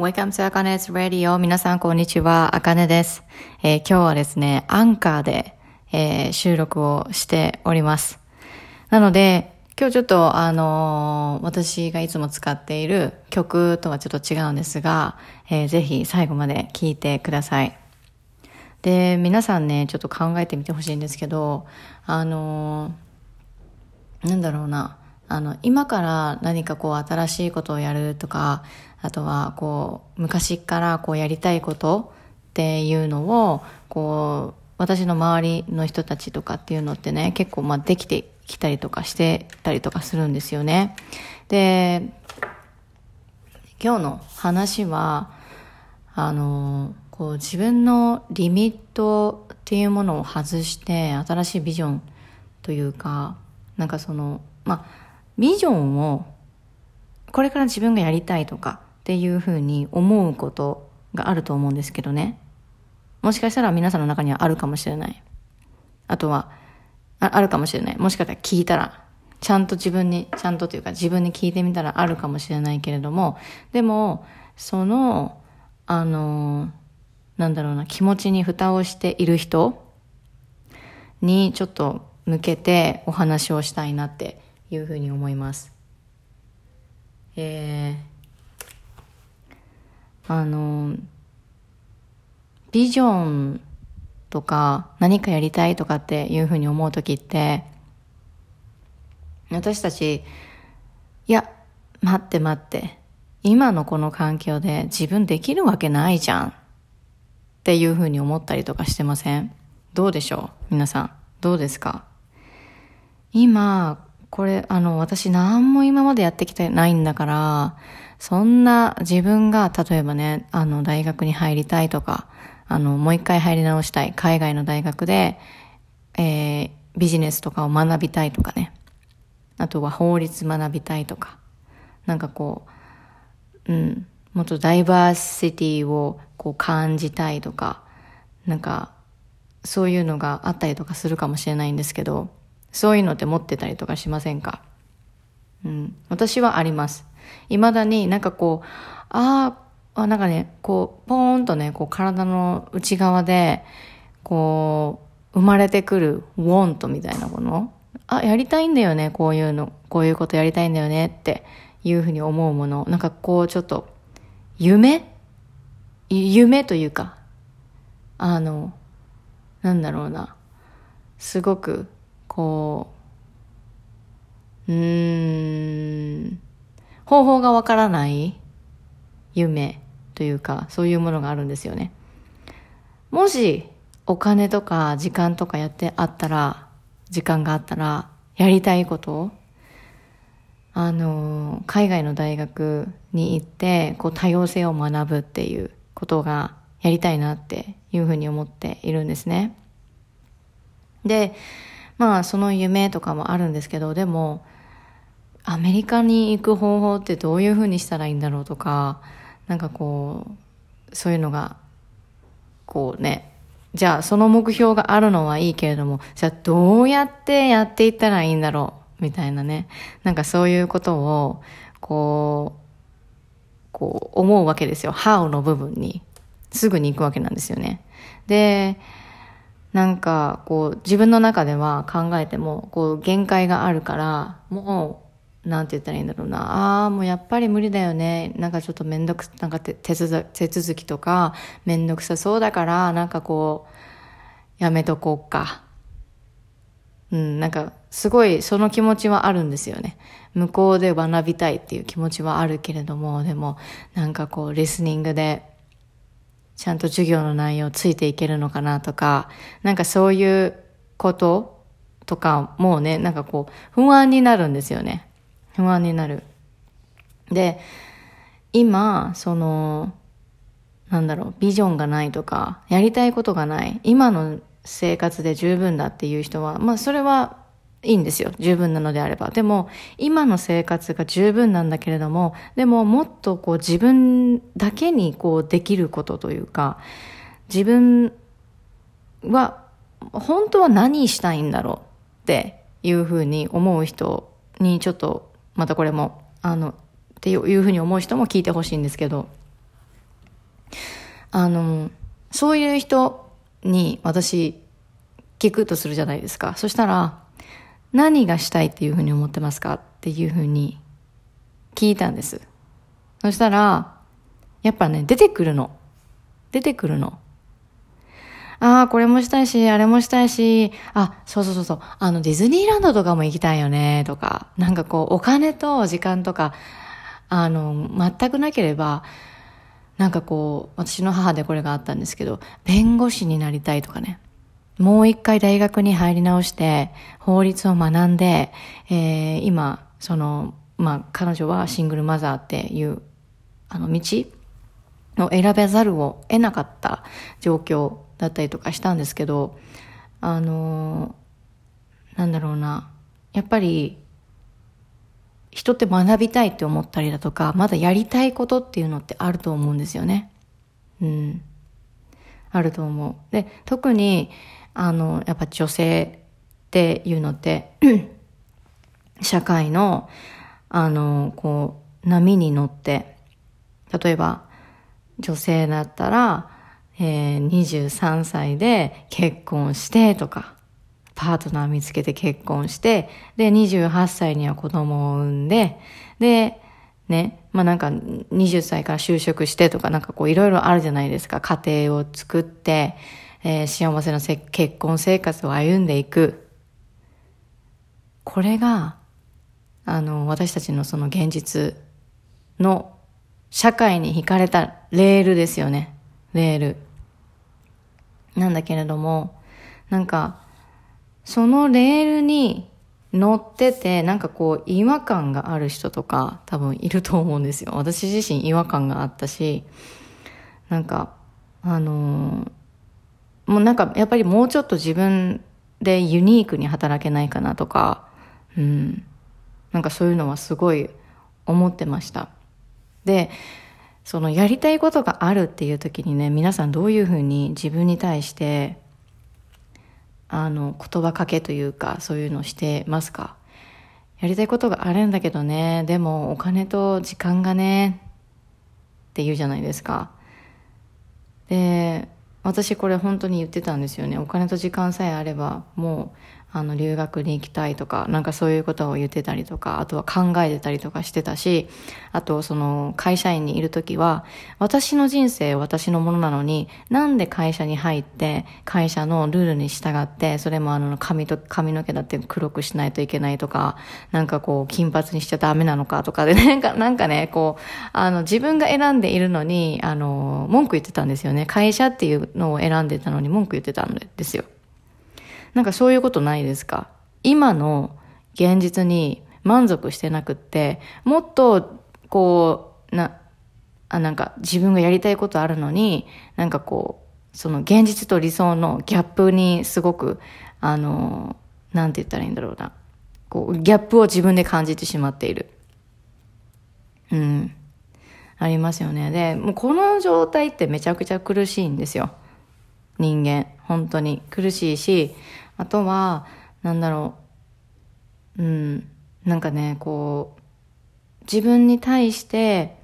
Welcome to Akane's Radio. 皆さん、こんにちは。あかねです、えー、今日はですね、アンカーで、えー、収録をしております。なので、今日ちょっと、あのー、私がいつも使っている曲とはちょっと違うんですが、えー、ぜひ最後まで聴いてください。で、皆さんね、ちょっと考えてみてほしいんですけど、あのなんだろうな。あの、今から何かこう新しいことをやるとか、あとはこう、昔からこうやりたいことっていうのを、こう、私の周りの人たちとかっていうのってね、結構まあできてきたりとかしてたりとかするんですよね。で、今日の話は、あの、こう自分のリミットっていうものを外して新しいビジョンというか、なんかその、まあ、ビジョンをこれから自分がやりたいとかっていうふうに思うことがあると思うんですけどね。もしかしたら皆さんの中にはあるかもしれない。あとは、ああるかもしれない。もしかしたら聞いたら、ちゃんと自分に、ちゃんとというか自分に聞いてみたらあるかもしれないけれども、でも、その、あの、なんだろうな、気持ちに蓋をしている人にちょっと向けてお話をしたいなっていうふうに思います。えー、あの、ビジョンとか何かやりたいとかっていうふうに思う時って、私たち、いや、待って待って、今のこの環境で自分できるわけないじゃんっていうふうに思ったりとかしてません？どうでしょう？皆さん。どうですか？今、これ、あの、私何も今までやってきてないんだから、そんな自分が、例えばね、あの、大学に入りたいとか、あの、もう一回入り直したい、海外の大学で、えー、ビジネスとかを学びたいとかね。あとは法律学びたいとか。なんかこう、うん、もっとダイバーシティをこう感じたいとか、なんか、そういうのがあったりとかするかもしれないんですけど、そういうのって持ってたりとかしませんか？うん。私はあります。未だになんかこう、ああ、なんかね、こう、ポーンとね、こう体の内側で、こう、生まれてくるウォントみたいなもの。あ、やりたいんだよね、こういうの。こういうことやりたいんだよねっていうふうに思うもの。なんかこう、ちょっと、夢？夢というか、あの、なんだろうな。すごくこう、うーん、方法がわからない夢というか、そういうものがあるんですよね。もし、お金とか時間とかやってあったら、時間があったら、やりたいことあの、海外の大学に行って、こう多様性を学ぶっていうことがやりたいなっていうふうに思っているんですね。で、まあその夢とかもあるんですけど、でも、アメリカに行く方法ってどういうふうにしたらいいんだろうとか、なんかこう、そういうのが、こうね、じゃあその目標があるのはいいけれども、じゃあどうやってやっていったらいいんだろうみたいなね。なんかそういうことを、こう、こう思うわけですよ。how の部分に。すぐに行くわけなんですよね。で、なんか、こう、自分の中では考えても、こう、限界があるから、もう、なんて言ったらいいんだろうな。ああ、もうやっぱり無理だよね。なんかちょっとめんどく、なんか手続きとかめんどくさそうだから、なんかこう、やめとこうか。うん、なんか、すごいその気持ちはあるんですよね。向こうで学びたいっていう気持ちはあるけれども、でも、なんかこう、リスニングで、ちゃんと授業の内容ついていけるのかなとか、なんかそういうこととかもうね、なんかこう、不安になるんですよね。不安になる。で、今、その、なんだろう、ビジョンがないとか、やりたいことがない、今の生活で十分だっていう人は、まあそれはいいんですよ。十分なのであれば。でも、今の生活が十分なんだけれども、でももっとこう自分だけにこうできることというか、自分は本当は何したいんだろうっていうふうに思う人にちょっと、またこれも、あの、っていうふうに思う人も聞いてほしいんですけど、あの、そういう人に私聞くとするじゃないですか。そしたら、何がしたいっていうふうに思ってますかっていうふうに聞いたんです。そしたら、やっぱね、出てくるの。出てくるの。ああ、これもしたいし、あれもしたいし、あ、そうそうそうそう、あの、ディズニーランドとかも行きたいよね、とか、なんかこう、お金と時間とか、あの、全くなければ、なんかこう、私の母でこれがあったんですけど、弁護士になりたいとかね。もう一回大学に入り直して、法律を学んで、えー、今、その、まあ、彼女はシングルマザーっていう、あの、道を選べざるを得なかった状況だったりとかしたんですけど、あのなんだろうな、やっぱり、人って学びたいって思ったりだとか、まだやりたいことっていうのってあると思うんですよね。うん。あると思う。で、特に、あの、やっぱ女性っていうのって、社会の、あの、こう、波に乗って、例えば、女性だったら、えー、23歳で結婚してとか、パートナー見つけて結婚して、で、28歳には子供を産んで、で、ね、まあなんか20歳から就職してとかなんかこういろいろあるじゃないですか。家庭を作って、えー、幸せな結婚生活を歩んでいく。これが、あの、私たちのその現実の社会に引かれたレールですよね。レール。なんだけれども、なんか、そのレールに乗ってて、なんかこう、違和感がある人とか、多分いると思うんですよ。私自身違和感があったし、なんか、あのー、もうなんか、やっぱりもうちょっと自分でユニークに働けないかなとか、うん。なんかそういうのはすごい思ってました。で、そのやりたいことがあるっていう時にね、皆さんどういうふうに自分に対して、あの、言葉かけというか、そういうのしてますか？やりたいことがあるんだけどね、でもお金と時間がね、って言うじゃないですか。で、私これ本当に言ってたんですよね。お金と時間さえあれば、もうあの、留学に行きたいとか、なんかそういうことを言ってたりとか、あとは考えてたりとかしてたし、あとその会社員にいるときは、私の人生私のものなのに、なんで会社に入って、会社のルールに従って、それもあの、髪と、髪の毛だって黒くしないといけないとか、なんかこう、金髪にしちゃダメなのかとかで、なんか、なんかね、こう、あの、自分が選んでいるのに、あの、文句言ってたんですよね。会社っていうのを選んでたのに文句言ってたんですよ。なんかそういうことないですか？今の現実に満足してなくって、もっと、こう、な、あ、なんか自分がやりたいことあるのに、なんかこう、その現実と理想のギャップにすごく、あの、なんて言ったらいいんだろうな。こう、ギャップを自分で感じてしまっている。うん。ありますよね。で、もうこの状態ってめちゃくちゃ苦しいんですよ。人間。本当に苦しいし、あとは、なんだろう、うん、なんかね、こう、自分に対して、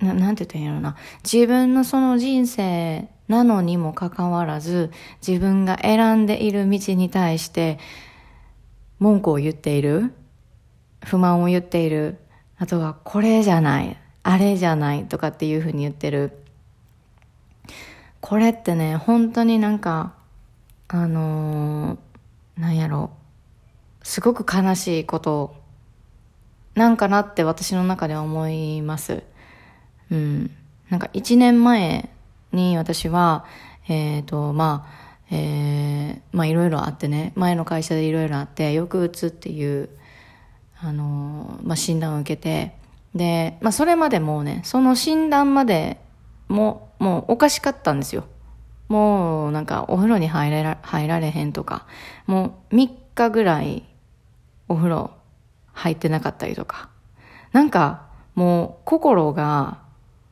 ななんて言ったらいいのな。自分のその人生なのにもかかわらず、自分が選んでいる道に対して、文句を言っている、不満を言っている、あとはこれじゃない、あれじゃないとかっていうふうに言ってる。これってね、本当になんか、あのー、なんやろすごく悲しいことなんかなって私の中では思います。うん。なんか一年前に私は、えっ、ー、と、まあ、えー、まあいろいろあってね、前の会社でいろいろあって、抑うつっていう、あのー、まあ診断を受けて、で、まあそれまでもうね、その診断までも、もうおかしかったんですよ。もうなんかお風呂に入れら入られへんとか、もう3日ぐらいお風呂入ってなかったりとか、なんかもう心が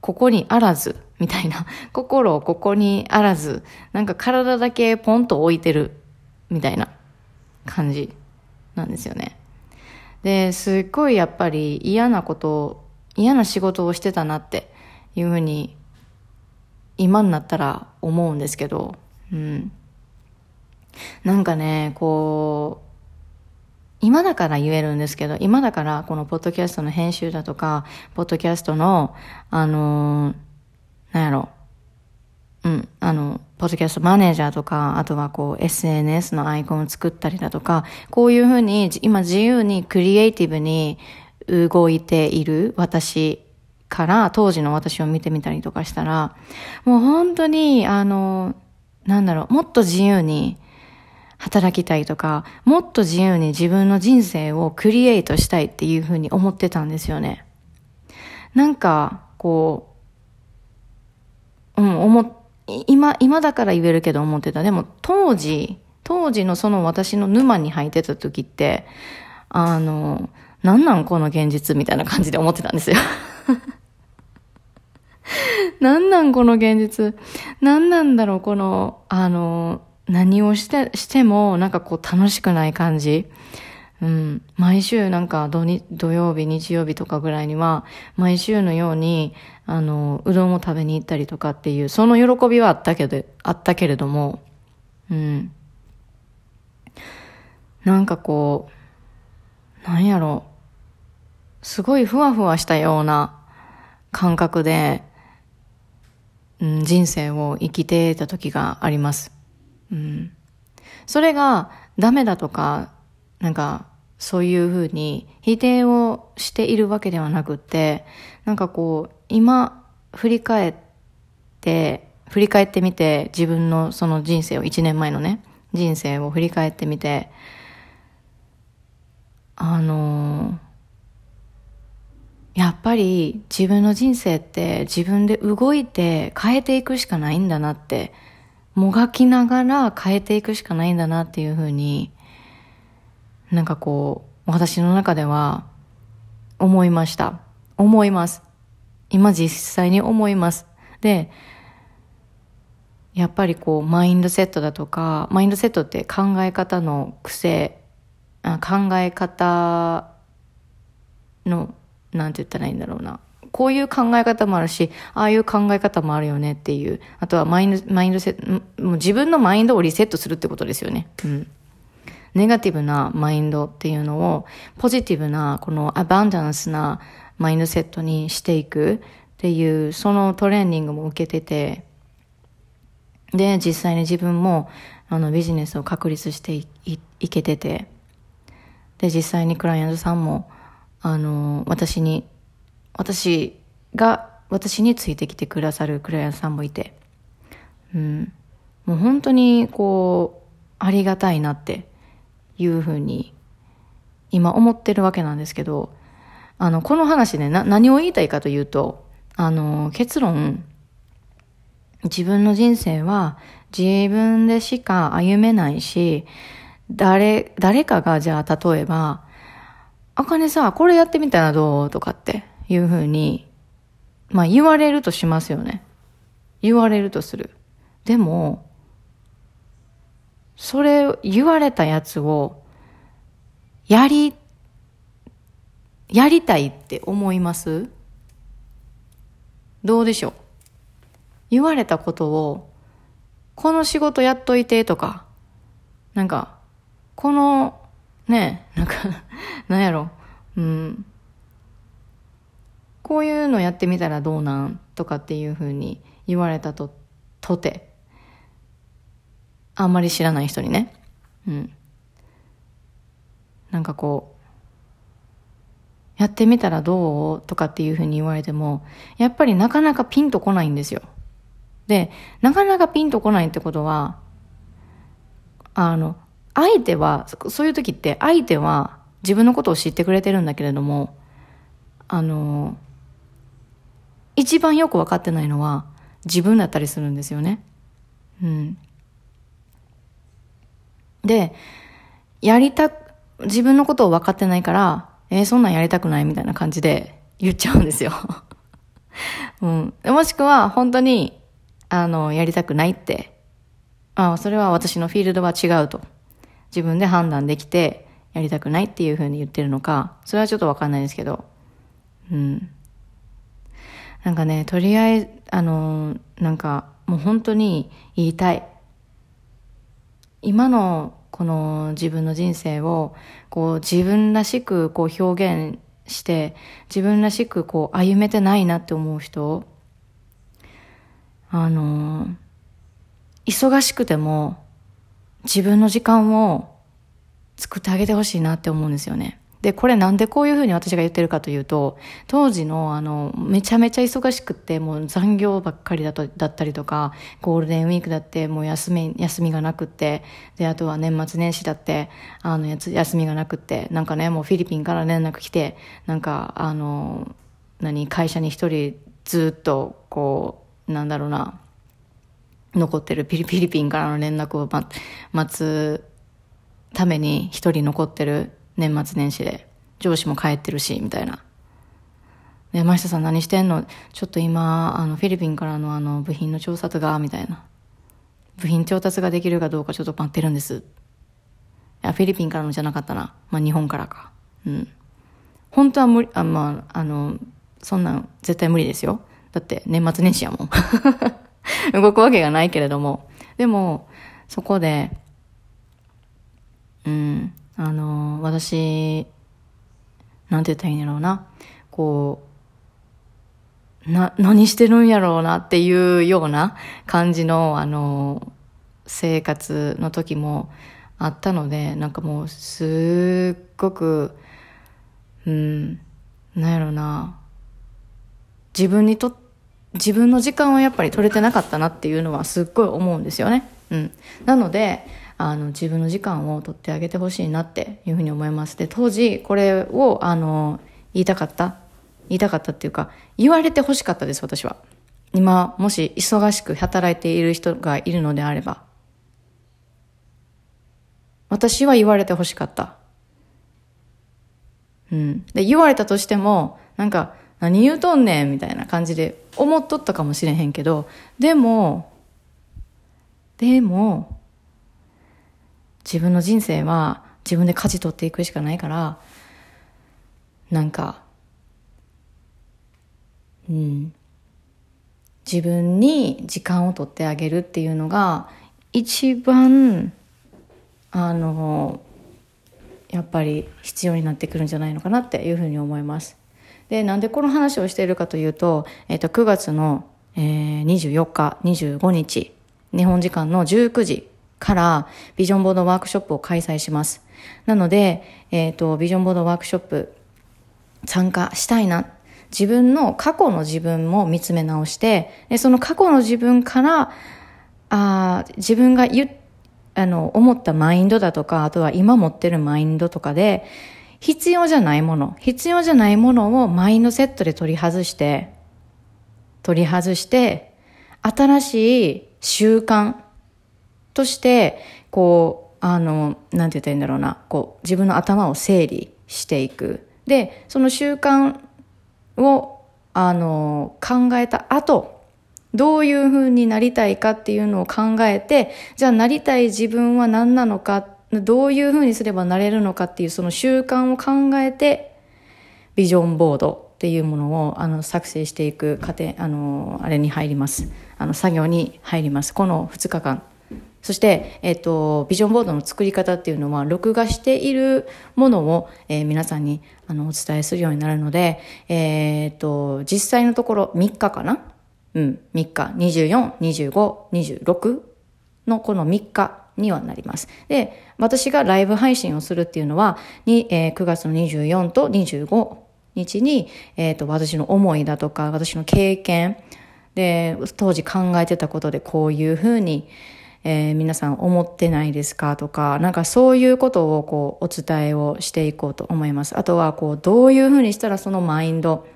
ここにあらず、みたいな、心をここにあらず、なんか体だけポンと置いてる、みたいな感じなんですよね。で、すっごいやっぱり嫌なことを、嫌な仕事をしてたなっていうふうに今になったら思うんですけど、うん。なんかね、こう、今だから言えるんですけど、今だからこのポッドキャストの編集だとか、ポッドキャストの、あのー、なんやろ、うん、あの、ポッドキャストマネージャーとか、あとはこう SNS のアイコンを作ったりだとか、こういうふうに今自由にクリエイティブに動いている私から当時の私を見てみたりとかしたら、もう本当に、あの、なんだろう、もっと自由に働きたいとか、もっと自由に自分の人生をクリエイトしたいっていうふうに思ってたんですよね。なんか、こう、うん、思、今、今だから言えるけど思ってた。でも当時、当時のその私の沼に入ってた時って、あの、なんなんこの現実みたいな感じで思ってたんですよ。なんなんこの現実。なんなんだろうこの、あの、何をして、してもなんかこう楽しくない感じ。うん。毎週なんか土に土曜日、日曜日とかぐらいには、毎週のように、あの、うどんを食べに行ったりとかっていう、その喜びはあったけど、あったけれども、うん。なんかこう、なんやろう。すごいふわふわしたような感覚で、うん、人生を生きてた時があります。うん。それがダメだとか、なんか、そういうふうに否定をしているわけではなくって、なんかこう、今、振り返って、振り返ってみて、自分のその人生を、一年前のね、人生を振り返ってみて、あのやっぱり自分の人生って自分で動いて変えていくしかないんだなって、もがきながら変えていくしかないんだなっていうふうに、なんかこう、私の中では思いました。思います。今実際に思います。で、やっぱりこう、マインドセットだとか、マインドセットって考え方の癖、考え方のなんて言ったらいいんだろうな。こういう考え方もあるし、ああいう考え方もあるよねっていう。あとはマインド、マインドセット、もう自分のマインドをリセットするってことですよね。うん。ネガティブなマインドっていうのを、ポジティブな、このアバンダンスなマインドセットにしていくっていう、そのトレーニングも受けてて、で、実際に自分も、あの、ビジネスを確立していいけてて、で、実際にクライアントさんも、あの、私に、私が、私についてきてくださるクライアントさんもいて、うん、もう本当にこう、ありがたいなっていうふうに、今思ってるわけなんですけど、あの、この話ね、な、何を言いたいかというと、あの、結論、自分の人生は自分でしか歩めないし、誰、誰かがじゃあ例えば、あかねさ、これやってみたらどうとかっていうふうに、まあ言われるとしますよね。言われるとする。でも、それ言われたやつを、やり、やりたいって思います？どうでしょう？言われたことを、この仕事やっといてとか、なんか、このねなんか なんやろ、うん。こういうのやってみたらどうなんとかっていうふうに言われたと、とて。あんまり知らない人にね。うん。なんかこう、やってみたらどうとかっていうふうに言われても、やっぱりなかなかピンとこないんですよ。で、なかなかピンとこないってことは、あの、相手は、そういう時って相手は自分のことを知ってくれてるんだけれども、あの、一番よく分かってないのは自分だったりするんですよね。うん。で、やりた、自分のことを分かってないから、えー、そんなんやりたくないみたいな感じで言っちゃうんですよ。うん。もしくは、本当に、あの、やりたくないって、あそれは私のフィールドは違うと。自分で判断できてやりたくないっていうふうに言ってるのか、それはちょっとわかんないですけど、うん。なんかね、とりあえず、あの、なんか、もう本当に言いたい。今のこの自分の人生を、こう自分らしくこう表現して、自分らしくこう歩めてないなって思う人、あの、忙しくても自分の時間を作ってあげてほしいなって思うんですよね。で、これなんでこういうふうに私が言ってるかというと、当時のあの、めちゃめちゃ忙しくって、もう残業ばっかりだと、だったりとか、ゴールデンウィークだってもう休み、休みがなくって、で、あとは年末年始だって、あの、やつ、休みがなくって、なんかね、もうフィリピンから連絡来て、なんか、あの、何、会社に一人ずっと、こう、なんだろうな、残ってる、フィリピンからの連絡を待つために一人残ってる年末年始で。上司も帰ってるし、みたいな。で、山下さん何してんの？ちょっと今、あの、フィリピンからのあの、部品の調達が、みたいな。部品調達ができるかどうかちょっと待ってるんです。いや、フィリピンからのじゃなかったな。まあ、日本からか。うん。本当は無理、あ、まあ、あの、そんなん絶対無理ですよ。だって年末年始やもん。動くわけがないけれども。でも、そこで、うん、あの、私、なんて言ったらいいんやろうな。こう、な、何してるんやろうなっていうような感じの、あの、生活の時もあったので、なんかもう、すっごく、うん、なんやろうな。自分にと、自分の時間をやっぱり取れてなかったなっていうのはすっごい思うんですよね。うん。なので、あの、自分の時間を取ってあげてほしいなっていうふうに思います。で、当時、これを、あの、言いたかった。言いたかったっていうか、言われてほしかったです、私は。今、もし忙しく働いている人がいるのであれば。私は言われてほしかった。うん。で、言われたとしても、なんか、何言うとんねんみたいな感じで思っとったかもしれへんけど、でも、でも、自分の人生は自分で舵取っていくしかないから、なんか、うん、自分に時間を取ってあげるっていうのが、一番、あの、やっぱり必要になってくるんじゃないのかなっていうふうに思います。で、なんでこの話をしているかというと、えっ、と、9月の、えー、24日、25日、日本時間の19時からビジョンボードワークショップを開催します。なので、えっ、ー、と、ビジョンボードワークショップ参加したいな。自分の過去の自分も見つめ直して、でその過去の自分から、あ自分が言あの、思ったマインドだとか、あとは今持ってるマインドとかで、必要じゃないもの、必要じゃないものをマインドセットで取り外して、取り外して、新しい習慣、として、こう、あの、なんて言ったらいいんだろうな、こう、自分の頭を整理していく。で、その習慣を、あの、考えた後、どういう風になりたいかっていうのを考えて、じゃあなりたい自分は何なのか、どういう風にすればなれるのかっていうその習慣を考えて、ビジョンボードっていうものをあの作成していく過程、あの、あれに入ります。あの、作業に入ります。この2日間。そして、えっ、と、ビジョンボードの作り方っていうのは、録画しているものを、えー、皆さんにあのお伝えするようになるので、えっ、と、実際のところ3日かな？うん、3日、24、25、26のこの3日にはなります。で、私がライブ配信をするっていうのは、にえー、9月の24と25日に、えっ、と、私の思いだとか、私の経験、で、当時考えてたことでこういうふうに、えー、皆さん思ってないですか？とか、なんかそういうことをこうお伝えをしていこうと思います。あとはこうどういうふうにしたらそのマインド、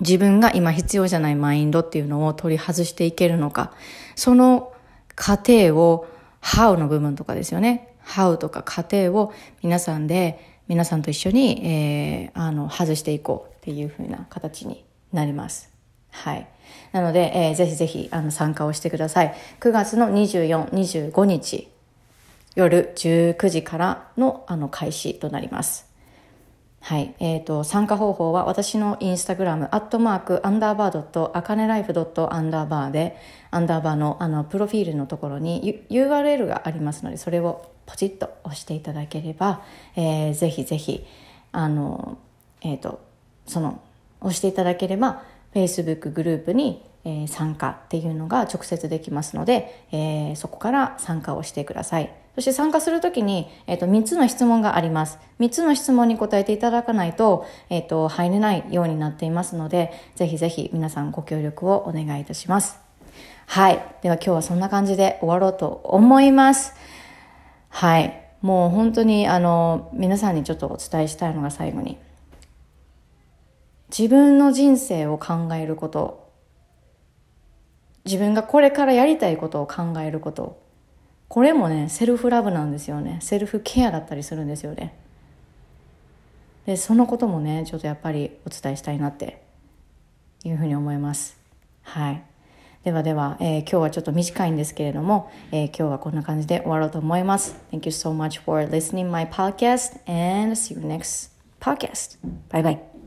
自分が今必要じゃないマインドっていうのを取り外していけるのか、その過程を How の部分とかですよね。How とか過程を皆さんで、皆さんと一緒に、えー、あの、外していこうっていうふうな形になります。はい。なので、えー、ぜひぜひあの参加をしてください。9月の24、25日、夜19時からのあの開始となります。はい。えっ、と、参加方法は私のインスタグラム、アットマーク、アンダーバードット、アカネライフドットアンダーバーで、アンダーバーの、あの、プロフィールのところに URL がありますので、それをポチッと押していただければ、えー、ぜひぜひ、あの、えっ、と、その、押していただければ、Facebook グループに、え、参加っていうのが直接できますので、え、そこから参加をしてください。そして参加するときに、えっ、ー、と、3つの質問があります。3つの質問に答えていただかないと、えっ、ー、と、入れないようになっていますので、ぜひぜひ皆さんご協力をお願いいたします。はい。では今日はそんな感じで終わろうと思います。はい。もう本当に、あの、皆さんにちょっとお伝えしたいのが最後に。自分の人生を考えること。自分がこれからやりたいことを考えること。これもねセルフラブなんですよねセルフケアだったりするんですよねでそのこともねちょっとやっぱりお伝えしたいなっていうふうに思いますはいではでは、えー、今日はちょっと短いんですけれども、えー、今日はこんな感じで終わろうと思います Thank you so much for listening my podcast and see you next podcast. Bye bye.